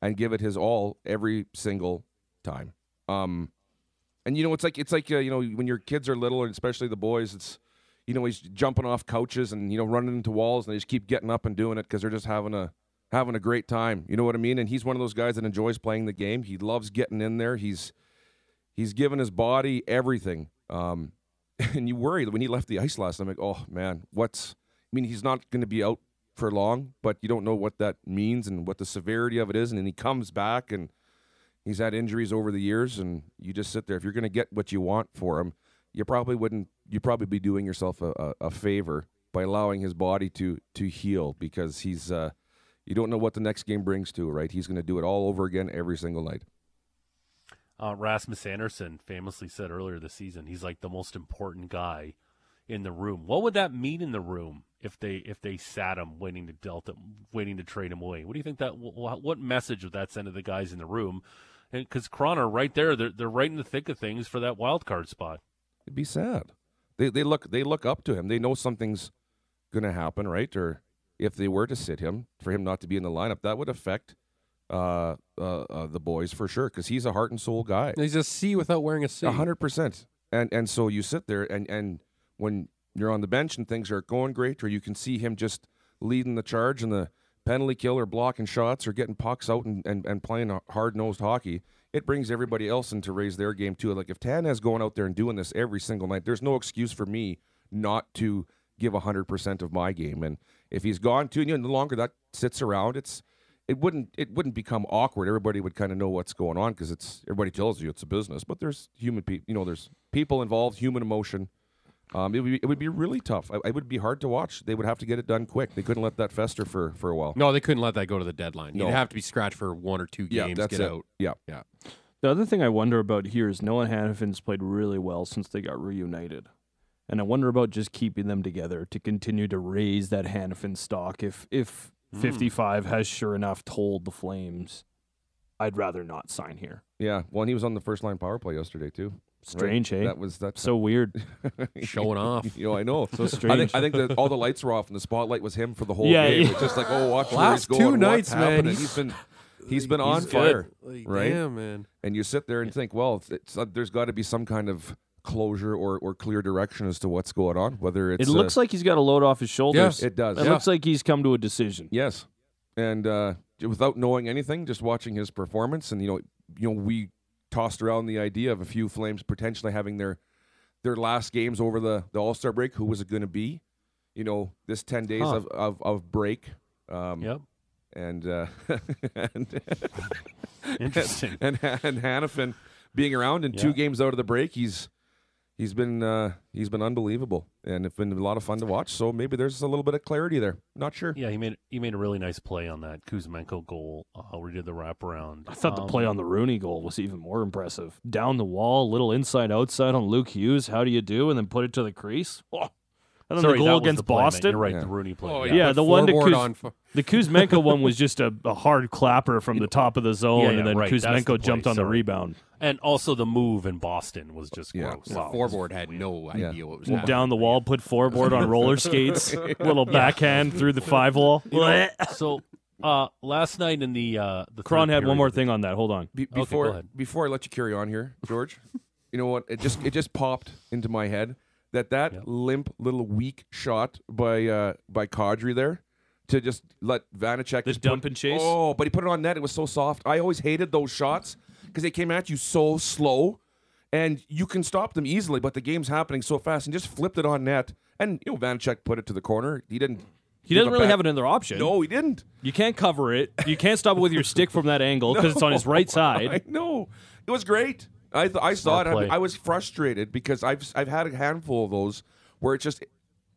and give it his all every single time. Um, and you know, it's like it's like uh, you know when your kids are little, and especially the boys, it's you know he's jumping off couches and you know running into walls, and they just keep getting up and doing it because they're just having a having a great time. You know what I mean? And he's one of those guys that enjoys playing the game. He loves getting in there. He's he's given his body everything. Um, and you worry when he left the ice last I'm like, oh man, what's? I mean, he's not going to be out for long, but you don't know what that means and what the severity of it is. And then he comes back and he's had injuries over the years, and you just sit there. If you're going to get what you want for him, you probably wouldn't. You probably be doing yourself a, a, a favor by allowing his body to to heal because he's. Uh, you don't know what the next game brings to right? He's going to do it all over again every single night. Uh, Rasmus Andersson famously said earlier this season, he's like the most important guy in the room. What would that mean in the room if they if they sat him waiting to dealt him, waiting to trade him away? What do you think that what message would that send to the guys in the room? And because Croner right there, they're they're right in the thick of things for that wild card spot. It'd be sad. They they look they look up to him. They know something's going to happen, right? Or if they were to sit him for him not to be in the lineup, that would affect uh, uh, uh, the boys for sure because he's a heart and soul guy. He's a C without wearing a C. A hundred percent. And and so you sit there and and when you're on the bench and things aren't going great, or you can see him just leading the charge and the penalty kill or blocking shots or getting pucks out and, and, and playing hard nosed hockey, it brings everybody else in to raise their game too. Like if Tanev's going out there and doing this every single night, there's no excuse for me not to give hundred percent of my game. And if he's gone too, you know, the longer that sits around, it's it wouldn't it wouldn't become awkward. Everybody would kind of know what's going on because it's everybody tells you it's a business, but there's human people, you know, there's people involved, human emotion. Um, it would be, it would be really tough. I, it would be hard to watch. They would have to get it done quick. They couldn't let that fester for for a while. No, they couldn't let that go to the deadline. No. You'd have to be scratched for one or two games. Yeah, games. that's get it. out. Yeah, Yeah. The other thing I wonder about here is Noah Hanifin's played really well since they got reunited. And I wonder about just keeping them together to continue to raise that Hanifin stock. If if Hmm. 55 has sure enough told the Flames, I'd rather not sign here. yeah. Well, and he was on the first line power play yesterday too. right? Strange, hey? That was that's so weird. Showing off. You know, I know. So I strange. think I think that all the lights were off and the spotlight was him for the whole Yeah, game. yeah. It's just like, oh, watch where Last he's two nights, what's man, he's- he's been he's been on He's fire, Like, right? Damn, man. And you sit there and think, well, it's, it's uh, there's got to be some kind of closure or, or clear direction as to what's going on. Whether it's it looks like he's got a load off his shoulders. uh, it does. It looks like he's come to a decision. Yes, and uh, without knowing anything, just watching his performance, and you know, you know, we tossed around the idea of a few Flames potentially having their their last games over the the All Star break. Who was it going to be? You know, this ten days Huh. of, of of break. Um, Yep, and uh, and interesting. and and Hanifin being around in two games out of the break, he's he's been uh, he's been unbelievable, and it's been a lot of fun to watch. So maybe there's a little bit of clarity there. Not sure. Yeah, he made he made a really nice play on that Kuzmenko goal uh, where he did the wraparound. I thought the Um, play on the Rooney goal was even more impressive. Down the wall, little inside outside on Luke Hughes. How do you do? And then put it to the crease. Oh. And then Sorry, the goal against the. Boston. You're right, Yeah. the Rooney play. Oh, yeah. Yeah, the one to Kuz- on for- The Kuzmenko one was just a, a hard clapper from the top of the zone, Yeah, and then right. That's the Kuzmenko jumped on the rebound. and also the move in Boston was just Yeah. gross. The Wow. Forbort had no Yeah. idea what was Went happening. down the wall, put Forbort on roller skates, little backhand through the five wall. so uh, last night in the uh, the Krahn third had one more thing on that. Hold on. Be- go before ahead. before I let you carry on here, George, you know what? It just it just popped into my head that that Yep. limp little weak shot by uh, by Kadri there to just let Vanecek just dump put, and chase? Oh, but he put it on net. It was so soft. I always hated those shots because they came at you so slow, and you can stop them easily. But the game's happening so fast, and just flipped it on net. And you know Vanecek put it to the corner. He didn't. He doesn't really back- have another option. No, he didn't. You can't cover it. You can't stop it with your stick from that angle because it's on his right side. I know. It was great. I th- I saw Smart it. I, play. I was frustrated because I've I've had a handful of those where it just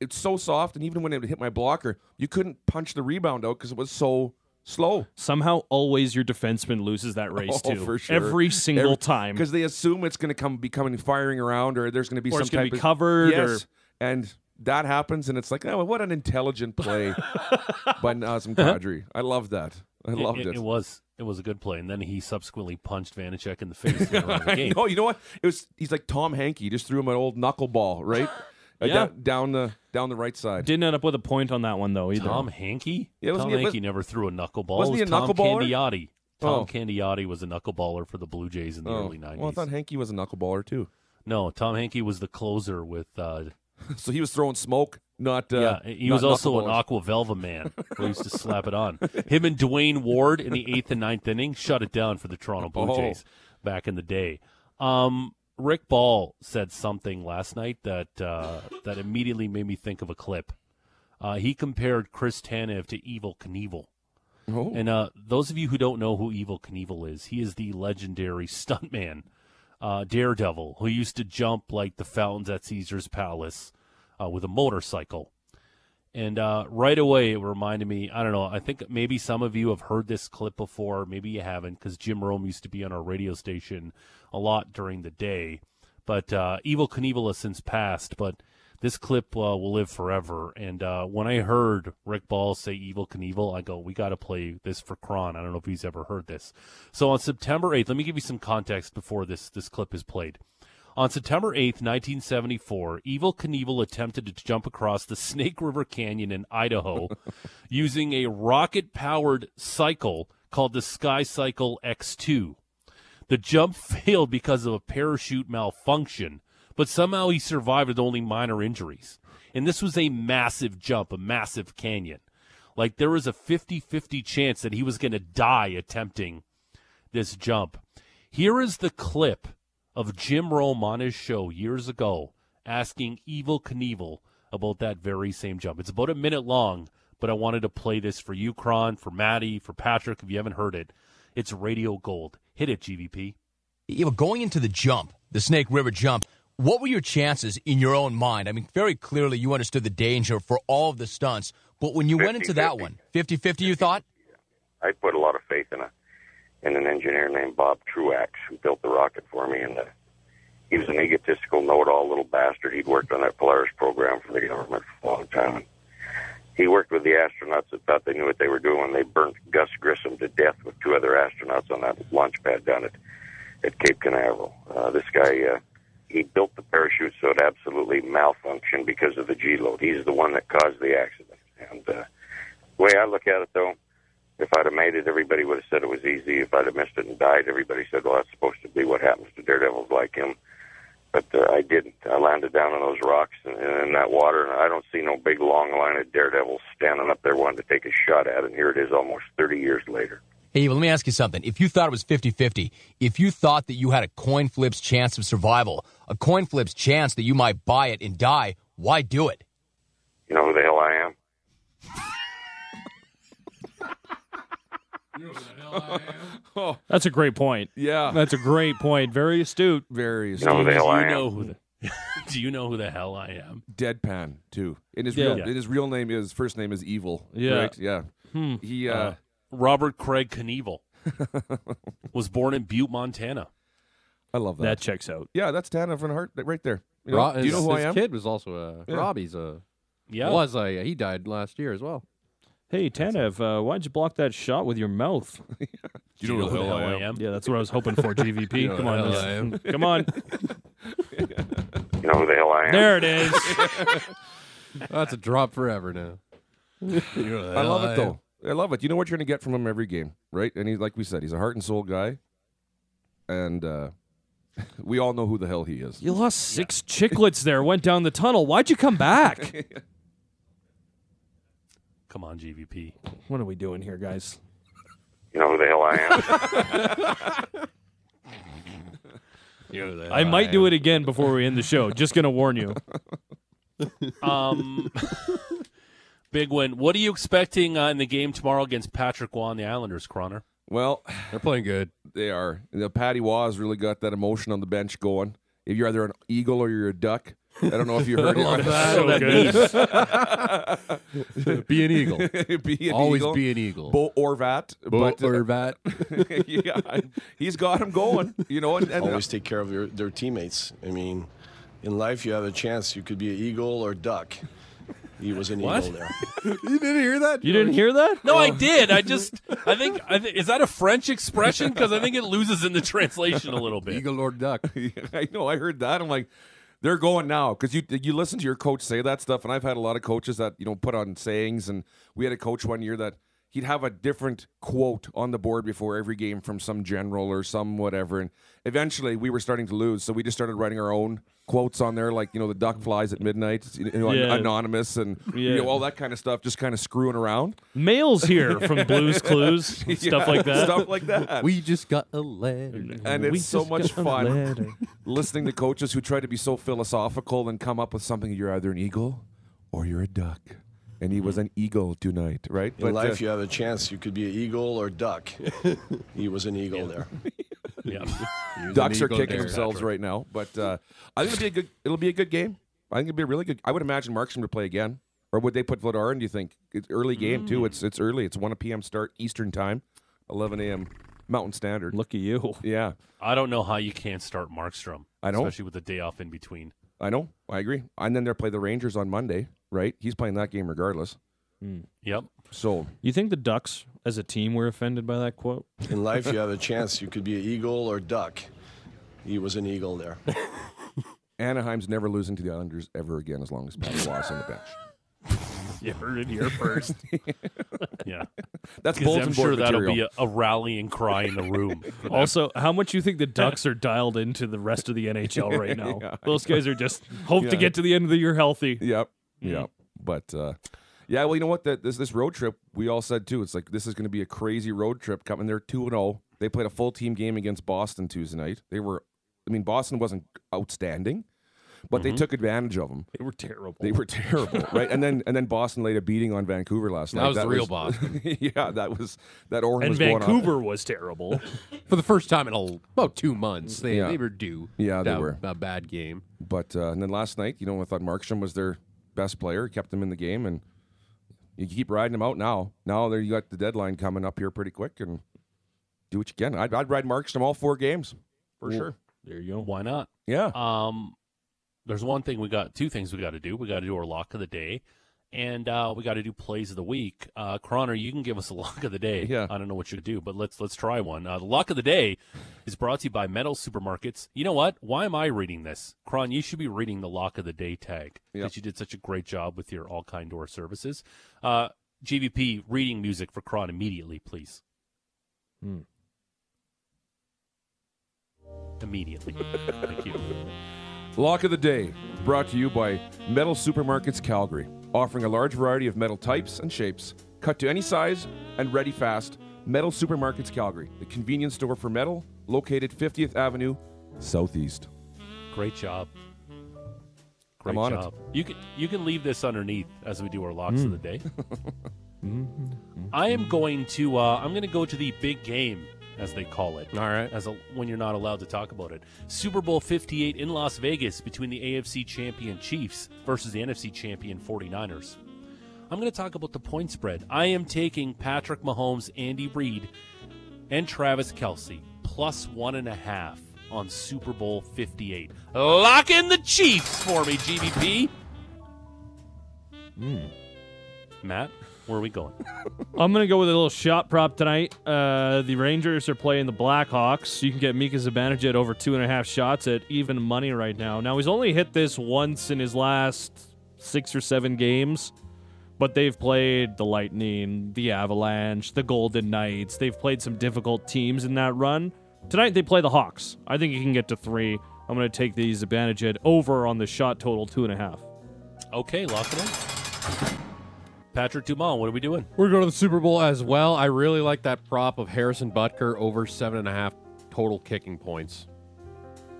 it's so soft, and even when it hit my blocker, you couldn't punch the rebound out because it was so slow. Somehow, always your defenseman loses that race Oh, too. for sure. Every single time. because they assume it's going to come be coming firing around, or there's going to be Or some it's gonna type be of covered, Yes, and that happens, and it's like, oh, what an intelligent play by Nazem Kadri. I love that. I It- loved it, it. it was it was a good play, and then he subsequently punched Vanecek in the face later on in the I game. know. You know what? It was. He's like Tom Henke. Just threw him an old knuckleball, right? Uh, Yeah. down, down the down the right side. Didn't end up with a point on that one though either. Tom Henke? Yeah, Tom he- Henke never threw a knuckleball. wasn't it he was a Tom knuckleballer? Candiotti. Tom Oh. Candiotti was a knuckleballer for the Blue Jays in the Oh, early 90s. well, I thought Henke was a knuckleballer too. no, Tom Henke was the closer with uh, So he was throwing smoke, not. Uh, yeah, he not was also an. Aqua Velva man. who used to slap it on. Him and Duane Ward in the eighth and ninth inning shut it down for the Toronto Blue Oh. Jays back in the day. Um, Rick Ball said something last night that uh, that immediately made me think of a clip. Uh, he compared Chris Tanev to Evel Knievel. Oh. And uh, those of you who don't know who Evel Knievel is, he is the legendary stuntman, uh, Daredevil, who used to jump like the fountains at Caesar's Palace uh, with a motorcycle. And uh, right away, it reminded me. I don't know. I think maybe some of you have heard this clip before. Maybe you haven't, because Jim Rome used to be on our radio station a lot during the day. But uh, Evel Knievel has since passed. But This clip uh, will live forever. And uh, when I heard Rick Ball say "Evel Knievel," I go, "We got to play this for Krahn." I don't know if he's ever heard this. So on September 8th, let me give you some context before this this clip is played. On September 8th, 1974, Evel Knievel attempted to jump across the Snake River Canyon in Idaho using a rocket powered cycle called the Sky Cycle X2. The jump failed because of a parachute malfunction, but somehow he survived with only minor injuries. And this was a massive jump, a massive canyon. Like there was a 50 50 chance that he was going to die attempting this jump. Here is the clip of Jim Rome on his show years ago asking Evel Knievel about that very same jump. It's about a minute long, but I wanted to play this for you, Krahn, for Maddie, for Patrick, if you haven't heard it. It's radio gold. Hit it, GVP. You know, going into the jump, the Snake River jump, what were your chances in your own mind? I mean, very clearly you understood the danger for all of the stunts, but when you went into that one, 50 50, you thought? I put a lot of faith in a in an engineer named Bob Truax who built the rocket for me, and uh, he was an egotistical, know-it-all little bastard. He'd worked on that Polaris program for the government for a long time. And he worked with the astronauts that thought they knew what they were doing they burnt Gus Grissom to death with two other astronauts on that launch pad down at at Cape Canaveral. Uh, this guy. Uh, he built the parachute so it absolutely malfunctioned because of the G load. He's the one that caused the accident. And uh, the way I look at it, though, if I'd have made it, everybody would have said it was easy. If I'd have missed it and died, everybody said, well, that's supposed to be what happens to daredevils like him. But uh, I didn't. I landed down on those rocks and, and in that water, and I don't see no big long line of daredevils standing up there wanting to take a shot at it. And here it is almost 30 years later. Hey, let me ask you something. If you thought it was 50 50, if you thought that you had a coin flip's chance of survival, a coin flip's chance that you might buy it and die, why do it? You know who the hell I am? That's a great point. Yeah. That's a great point. Very astute. Very You know who the hell do I you am? know who the Do you know who the hell I am? deadpan too. And his Yeah. real Yeah. and his real name is first name is Evil. Yeah. Right? Yeah. Hmm. He uh, Uh, Robert Craig Knievel was born in Butte, Montana. I love that. That checks out. yeah, that's Tana from Hart right there. You know, Ro- do you know his- who I his am? kid was also a Yeah. Robbie's a Yeah. was a he died last year as well. Hey, Tanev, uh, why'd you block that shot with your mouth? Do you know who the hell I am? Yeah, that's what I was hoping for, GVP. Come on. hell I am. Come on. You know who the hell I am? There it is. That's a drop forever now. I love it though. I love it. You know what you're going to get from him every game, right? And he's like we said, he's a heart and soul guy, and uh, we all know who the hell he is. You lost six chicklets there, went down the tunnel. Why'd you come back? Come on, GVP. what are we doing here, guys? You know who the hell I am? I might do it again before we end the show. Just gonna warn you. Um, big win. What are you expecting uh, in the game tomorrow against Patrick Roy and the Islanders, Croner? Well, They're playing good. they are. You know, Patty Waz really got that emotion on the bench going. If you're either an eagle or you're a duck, I don't know if you heard it. So good. be an eagle. be an Always eagle. be an eagle. Bo Horvat, Bo- but uh, or bat. yeah, he's got him going. You know, and, and always take care of your, their teammates. I mean, in life, you have a chance. You could be an eagle or duck. He was an What? eagle there. you didn't hear that? You didn't hear that? No, I did. I just, I think, I think, is that a French expression? Because I think it loses in the translation a little bit. Eagle or duck. I know. I heard that. I'm like, they're going now because you you listen to your coach say that stuff, and I've had a lot of coaches that you know put on sayings, and we had a coach one year that he'd have a different quote on the board before every game from some general or some whatever, and eventually we were starting to lose, so we just started writing our own quotes on there, like you know the duck flies at midnight, you know, an- Yeah. anonymous, and you know all that kind of stuff, just kind of screwing around, Mail's here from Blues Clues, stuff Yeah, like that. stuff like that. We just got a letter. and We it's so much fun listening to coaches who try to be so philosophical and come up with something. You're either an eagle or you're a duck, and he was an eagle tonight, right? In life, uh, you have a chance. You could be an eagle or duck. he was an eagle there. Yeah. ducks are kicking there. themselves right now, but uh, I think it'll be a good. It'll be a good game. I think it'll be a really good. I would imagine Markstrom to play again, or would they put Vladar in? Do you think it's early game too? It's it's early. It's one p.m. start Eastern time, eleven a.m. Mountain Standard. Look at you. Yeah, I don't know how you can't start Markstrom. I know. Especially with the day off in between. I know. I agree. And then they'll play the Rangers on Monday, right? He's playing that game regardless. Hmm. Yep. So You think the Ducks as a team were offended by that quote? In life, you have a chance. You could be an eagle or duck. He was an eagle there. Anaheim's never losing to the Islanders ever again as long as Patty Wallace on the bench. You heard it here first. Yeah. That's Because bulletin I'm board sure that'll material. be a, a rallying cry in the room. also, how much you think the Ducks are dialed into the rest of the NHL right now? Yeah. Those guys are just hope to get to the end of the year healthy. Yep. Yep. But uh, yeah, well, you know what? That this this road trip we all said too. It's like this is going to be a crazy road trip coming. They're two and zero. They played a full team game against Boston Tuesday night. They were, I mean, Boston wasn't outstanding, but Mm-hmm. they took advantage of them. They were terrible. They were terrible, right? And then and then Boston laid a beating on Vancouver last night. That was the real Boston. yeah, that was that orange and was going. Vancouver was terrible. For the first time in a, about two months, they, Yeah. they were due. Yeah, they to were. a bad game. But uh, and then last night, you know, I thought Markstrom was their best player, kept them in the game, and you keep riding them out now. Now there you got the deadline coming up here pretty quick, and do what you can. I'd, I'd ride Markstrom all four games for sure. there you go. Why not? Yeah, Um, there's one thing we got, two things we got to do. We got to do our lock of the day, and uh, we got to do plays of the week. Uh, Croner, you can give us a lock of the day. Yeah. I don't know what you do, but let's let's try one. Uh, the lock of the day is brought to you by Metal Supermarkets. You know what? Why am I reading this? Krahn, you should be reading the lock of the day tag because Yep. you did such a great job with your all kind door services. Uh, GVP reading music for Krahn immediately, please. Hmm. Immediately. Thank you. Lock of the day brought to you by Metal Supermarkets Calgary, offering a large variety of metal types and shapes, cut to any size and ready fast. Metal Supermarkets Calgary, the convenience store for metal, located 50th Avenue, Southeast. Great job. Great I'm on it. job. You can you can leave this underneath as we do our locks of the day. I am going to uh, I'm going to go to the big game as they call it. All right. As a, when you're not allowed to talk about it. Super Bowl 58 in Las Vegas between the AFC champion Chiefs versus the NFC champion 49ers. I'm going to talk about the point spread. I am taking Patrick Mahomes, Andy Reid, and Travis Kelce plus one and a half on Super Bowl 58. Lock in the Chiefs for me, GVP. Hmm. Matt, where are we going? I'm gonna go with a little shot prop tonight. Uh, the Rangers are playing the Blackhawks. You can get Mika Zibanejad over two and a half shots at even money right now. Now he's only hit this once in his last six or seven games, but they've played the Lightning, the Avalanche, the Golden Knights. They've played some difficult teams in that run. Tonight they play the Hawks. I think he can get to three. I'm gonna take the Zibanejad over on the shot total two and a half. Okay, lock it in. Patrick Dumont, what are we doing? We're going to the Super Bowl as well. I really like that prop of Harrison Butker over seven and a half total kicking points.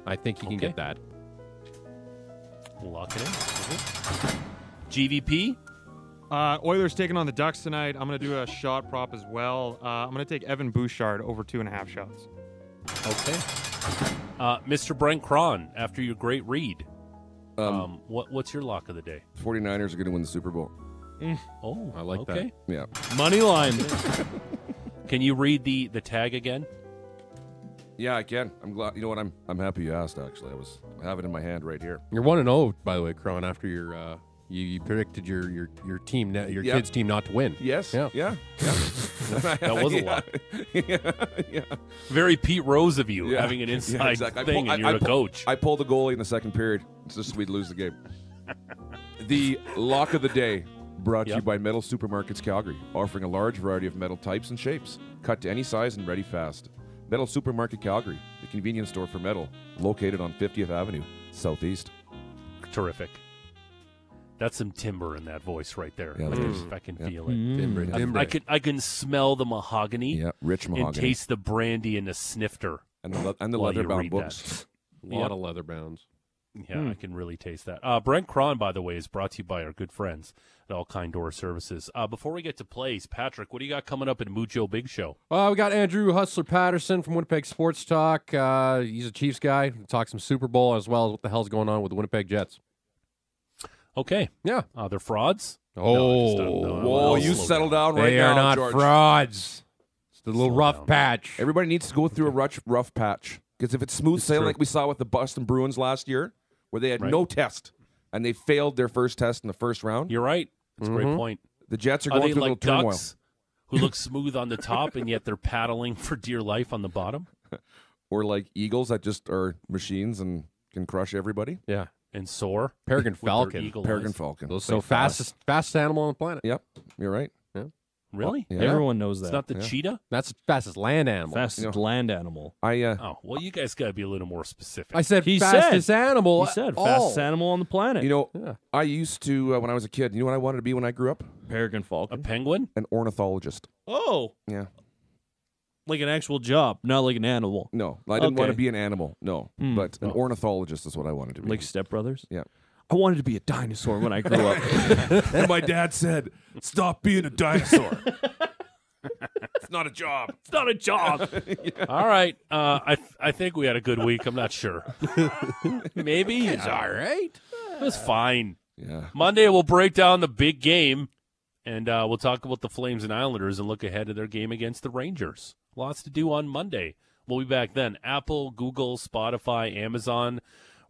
I think he can Okay. get that. Lock it in. GVP? Uh, Oilers taking on the Ducks tonight. I'm going to do a shot prop as well. Uh, I'm going to take Evan Bouchard over two and a half shots. Okay. Uh, Mr. Brent Krahn, after your great read, um, what what's your lock of the day? 49ers are going to win the Super Bowl. Oh, I like that. Yeah. Money line. Can you read the the tag again? Yeah, I can. I'm glad. You know what? I'm I'm happy you asked. Actually, I was I have it in my hand right here. You're one and zero, by the way, Krahn. After your uh, you, you predicted your your your team, ne- your Yeah. kids' team not to win. Yes. Yeah. Yeah. Yeah. That was a Yeah. lot. yeah. Yeah. Very Pete Rose of you Yeah. having an Yeah, inside exactly. Thing, pull- and I- you're I a pull- coach. I pulled the goalie in the second period just so we'd lose the game. the lock of the day brought to you by Metal Supermarkets Calgary, offering a large variety of metal types and shapes, cut to any size and ready fast. Metal Supermarket Calgary, the convenience store for metal, located on 50th Avenue, Southeast. Terrific. That's some timber in that voice right there. Yeah, I, that can. I can Yeah. feel it. Mm. Timber, timber. I, can I can smell the mahogany Yeah, rich mahogany. and taste the brandy and the snifter. and the, le- and the leather-bound read books. a lot Yep. of leather bounds. Yeah, I can really taste that. Uh, Brent Krahn, by the way, is brought to you by our good friends at All Kind Door Services. Uh, before we get to plays, Patrick, what do you got coming up in Mucho Big Show? Uh, we got Andrew Hustler Patterson from Winnipeg Sports Talk. Uh, he's a Chiefs guy. We'll talk some Super Bowl as well as what the hell's going on with the Winnipeg Jets. Okay. Yeah. Uh, they're frauds? Oh, just, no, no, Whoa, I'll you slow settle down. down right they now, are not George. frauds. It's the little Slow rough down. patch. Everybody needs to go through a rough, rough patch because if it's smooth It's sailing true. like we saw with the Boston Bruins last year, where they had Right. no test and they failed their first test in the first round. You're right. That's a great Mhm. point. The Jets are Are going they through a like little turmoil. ducks who look smooth on the top and yet they're paddling for dear life on the bottom? Or like eagles that just are machines and can crush everybody. Yeah. And soar? Peregrine falcon. Peregrine falcon. Those so fastest fastest animal on the planet. Yep, you're right. Really? Yeah. Everyone knows It's that. not the Yeah. cheetah? That's the fastest land animal. Fastest land animal. I uh, Oh, well, you guys got to be a little more specific. I said He fastest said- animal. He said all. fastest animal on the planet. you know, Yeah. I used to uh, when I was a kid. You know what I wanted to be when I grew up? Peregrine falcon. a penguin? An ornithologist. Oh, Yeah. like an actual job, not like an animal. No, I didn't want to be an animal. No, Hmm. but an ornithologist is what I wanted to be. Like Step Brothers. Yeah. I wanted to be a dinosaur when I grew up. and my dad said, "Stop being a dinosaur. it's not a job." it's not a job. All right. Uh, I I think we had a good week. I'm not sure. Maybe. It's all right. It was fine. Yeah. Monday, we'll break down the big game, and uh, we'll talk about the Flames and Islanders and look ahead to their game against the Rangers. Lots to do on Monday. We'll be back then. Apple, Google, Spotify, Amazon,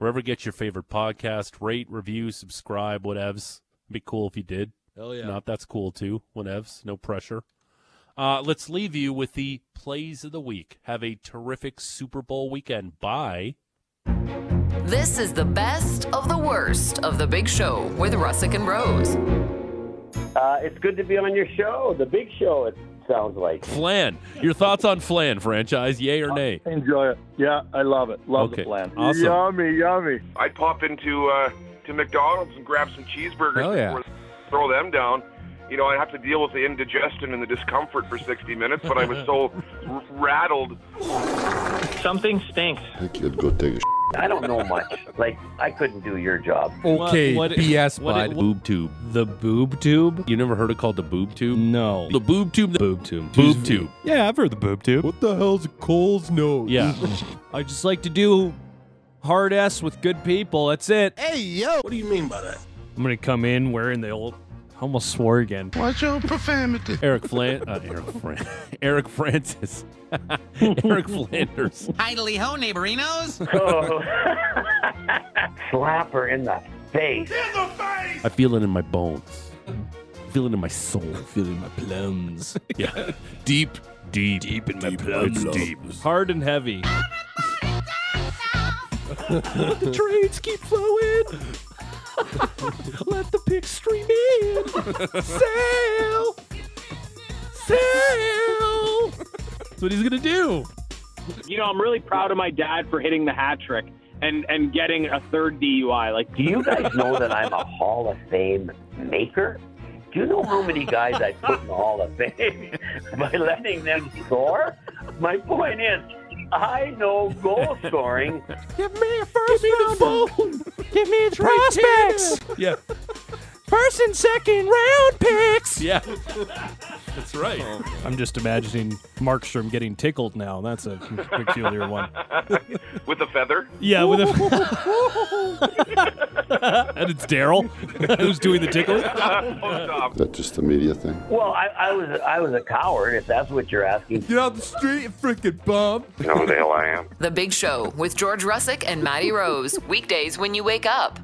wherever you get your favorite podcast. Rate, review, subscribe, whatevs. Be cool if you did. Hell yeah. Not that's cool too. Whatevs. No pressure. Uh, let's leave you with the plays of the week. Have a terrific Super Bowl weekend. Bye. This is the best of the worst of the big show with Russick and Rose. Uh, it's good to be on your show, the big show. It sounds like. Flan. Your thoughts on Flan franchise? Yay or nay? Enjoy it. Yeah, I love it. Love Okay, the plan. awesome. Yummy, yummy. I'd pop into uh, to McDonald's and grab some cheeseburgers Hell yeah. before throw them down. You know, I have to deal with the indigestion and the discomfort for 60 minutes, but I was so r- rattled. Something stinks. Kid, go take a I don't know much. Like, I couldn't do your job. Okay, What- BS, what- bud. Boob tube. the boob tube? You never heard it called the boob tube? No. The boob tube. The boob tube. boob tube. Yeah, I've heard the boob tube. What the hell's a Cole's nose? Yeah. I just like to do hard S with good people. That's it. Hey, yo. What do you mean by that? I'm gonna come in wearing the old. I almost swore again. Watch your profanity. Eric Flan. Uh, Eric Fran. Eric Francis. Eric Flanders. Idly ho, neighborinos. Oh. Slap her in the face. In the face. I feel it in my bones. I feel it in my soul. I feel it in my plums. Yeah. deep, deep, deep in my plums. It's deep. Hard and heavy. Let the trains keep flowing. Let the pigs stream in. Sail. Sail. That's what he's going to do. You know, I'm really proud of my dad for hitting the hat trick and and getting a third DUI. Like, Do you guys know that I'm a Hall of Fame maker? Do you know how many guys I put in the Hall of Fame by letting them score? My point is, I know goal scoring. Give me a first Give me the phone. Give me the prospects. Yeah. First and second round picks. Yeah. That's right. Oh. I'm just imagining Markstrom getting tickled now. That's a peculiar one. With a feather? Yeah, with a. and it's Daryl who's doing the tickling. oh, stop. That's just a media thing. Well, I, I was I was a coward, if that's what you're asking. Get out the street, you freaking bum. You know who the hell I am? The Big Show with George Russick and Maddie Rose. Weekdays when you wake up.